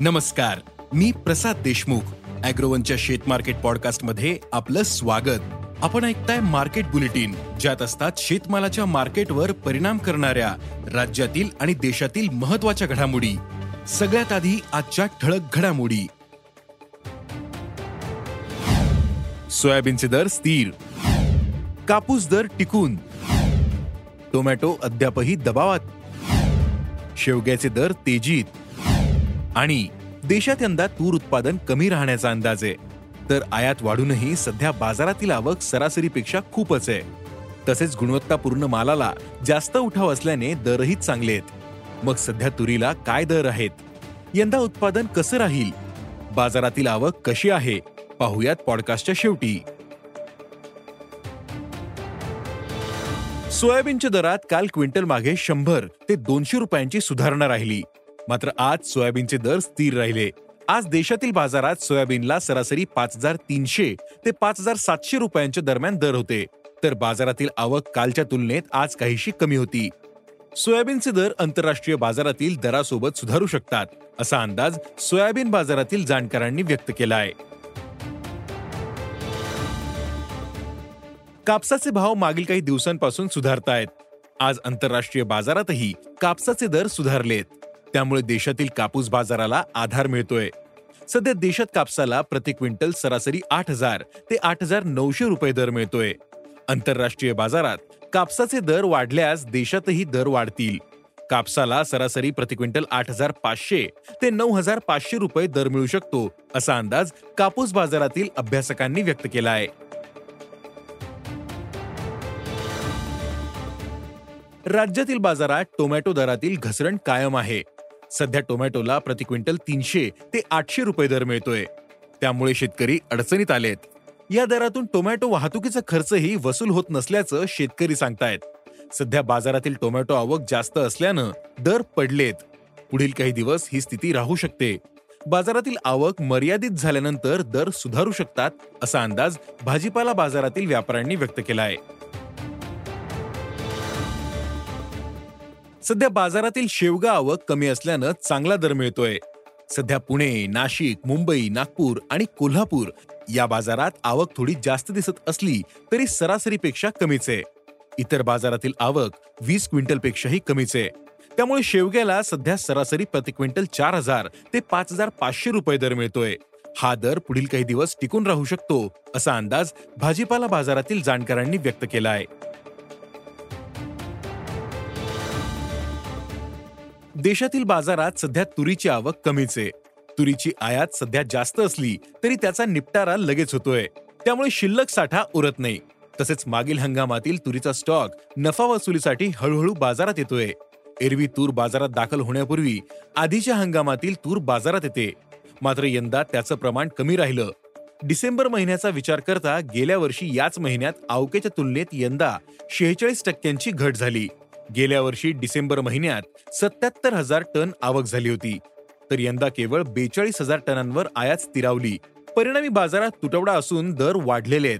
नमस्कार मी प्रसाद देशमुख अॅग्रोवनच्या शेत मार्केट पॉडकास्टमध्ये आपलं स्वागत. आपण ऐकताय मार्केट बुलेटिन ज्यात असतात शेतमालाच्या मार्केटवर परिणाम करणाऱ्या राज्यातील आणि देशातील महत्त्वाच्या घडामोडी. सगळ्यात आधी आजच्या ठळक घडामोडी. सोयाबीनचे दर स्थिर. कापूस दर टिकून. टोमॅटो अद्यापही दबावात. शेवग्याचे दर तेजीत. आणि देशात यंदा तूर उत्पादन कमी राहण्याचा अंदाज आहे. तर आयात वाढूनही सध्या बाजारातील आवक सरासरीपेक्षा खूपच आहे. तसेच गुणवत्तापूर्ण मालाला जास्त उठाव असल्याने दरही चांगले आहेत. मग सध्या तुरीला काय दर आहेत? यंदा उत्पादन कसं राहील? बाजारातील आवक कशी आहे? पाहुयात पॉडकास्टच्या शेवटी. सोयाबीनच्या दरात काल क्विंटल मागे शंभर ते दोनशे रुपयांची सुधारणा राहिली. मात्र आज सोयाबीनचे दर स्थिर राहिले. आज देशातील बाजारात सोयाबीनला सरासरी पाच हजार तीनशे ते पाच हजार सातशे रुपयांच्या दरम्यान दर होते. तर बाजारातील आवक कालच्या तुलनेत आज काहीशी कमी होती. सोयाबीनचे दर आंतरराष्ट्रीय बाजारातील दरासोबत सुधारू शकतात असा अंदाज सोयाबीन बाजारातील जाणकारांनी व्यक्त केला आहे कापसाचे भाव मागील काही दिवसांपासून सुधारतायत. आज आंतरराष्ट्रीय बाजारातही कापसाचे दर सुधारलेत. त्यामुळे देशातील कापूस बाजाराला आधार मिळतोय. सध्या देशात कापसाला प्रति क्विंटल सरासरी आठ हजार ते आठ हजार नऊशे रुपये दर मिळतोय. आंतरराष्ट्रीय बाजारात कापसाचे दर वाढल्यास देशातही दर वाढतील. कापसाला सरासरी प्रति क्विंटल आठ हजार पाचशे ते नऊ हजार पाचशे रुपये दर मिळू शकतो असा अंदाज कापूस बाजारातील अभ्यासकांनी व्यक्त केला आहे राज्यातील बाजारात टोमॅटो दरातील घसरण कायम आहे. सध्या टोमॅटोला प्रति क्विंटल तीनशे ते आठशे रुपये दर मिळतोय. त्यामुळे शेतकरी अडचणीत आलेत. या दरातून टोमॅटो वाहतुकीचा खर्चही वसूल होत नसल्याचं शेतकरी सांगतायत. सध्या बाजारातील टोमॅटो आवक जास्त असल्यानं दर पडलेत. पुढील काही दिवस ही स्थिती राहू शकते. बाजारातील आवक मर्यादित झाल्यानंतर दर सुधारू शकतात असा अंदाज भाजीपाला बाजारातील व्यापाऱ्यांनी व्यक्त केला आहे सध्या बाजारातील शेवगा आवक कमी असल्यानं चांगला दर मिळतोय. सध्या पुणे नाशिक मुंबई नागपूर आणि कोल्हापूर या बाजारात आवक थोडी जास्त दिसत असली तरी सरासरीपेक्षा कमीच आहे. इतर बाजारातील आवक वीस क्विंटलपेक्षाही कमीच आहे. त्यामुळे शेवग्याला सध्या सरासरी प्रति क्विंटल चार हजार ते पाच हजार पाचशे रुपये दर मिळतोय. हा दर पुढील काही दिवस टिकून राहू शकतो असा अंदाज भाजीपाला बाजारातील जाणकारांनी व्यक्त केला आहे. देशातील बाजारात सध्या तुरीची आवक कमीच आहे. तुरीची आयात सध्या जास्त असली तरी त्याचा निपटारा लगेच होतोय. त्यामुळे शिल्लक साठा उरत नाही. तसेच मागील हंगामातील तुरीचा स्टॉक नफा वसुलीसाठी हळूहळू बाजारात येतोय. एरवी तूर बाजारात दाखल होण्यापूर्वी आधीच्या हंगामातील तूर बाजारात येते. मात्र यंदा त्याचं प्रमाण कमी राहिलं. डिसेंबर महिन्याचा विचार करता गेल्या वर्षी याच महिन्यात आवकेच्या तुलनेत यंदा शेहेचाळीस टक्क्यांची घट झाली. गेल्या वर्षी डिसेंबर महिन्यात सत्याहत्तर हजार टन आवक झाली होती. तर यंदा केवळ बेचाळीस हजार टनांवर आयात स्थिरावली. परिणामी बाजारात तुटवडा असून दर वाढलेले आहेत.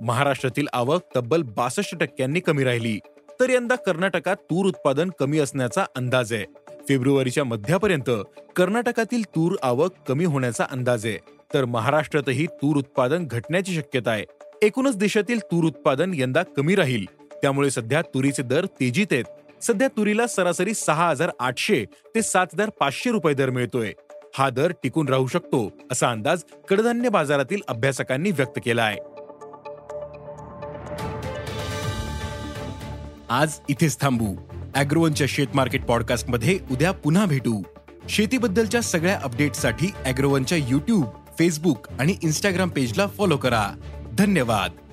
महाराष्ट्रातील आवक तब्बल बासष्ट टक्क्यांनी कमी राहिली. तर यंदा कर्नाटकात तूर उत्पादन कमी असण्याचा अंदाज आहे. फेब्रुवारीच्या मध्यापर्यंत कर्नाटकातील तूर आवक कमी होण्याचा अंदाज आहे. तर महाराष्ट्रातही तूर उत्पादन घटण्याची शक्यता आहे. एकूणच देशातील तूर उत्पादन यंदा कमी राहील. त्यामुळे सध्या तुरीचे दर तेजीत आहेत. सध्या तुरीला सरासरी सहा हजार आठशे ते सात हजार पाचशे रुपये दर मिळतोय. हा दर टिकून राहू शकतो असा अंदाज कडधान्य बाजारातील अभ्यासकांनी व्यक्त केला आहे आज इथेच थांबू. अॅग्रोवनच्या शेत मार्केट पॉडकास्टमध्ये उद्या पुन्हा भेटू. शेतीबद्दलच्या सगळ्या अपडेटसाठी अॅग्रोवनच्या युट्यूब फेसबुक आणि इन्स्टाग्राम पेजला फॉलो करा. धन्यवाद.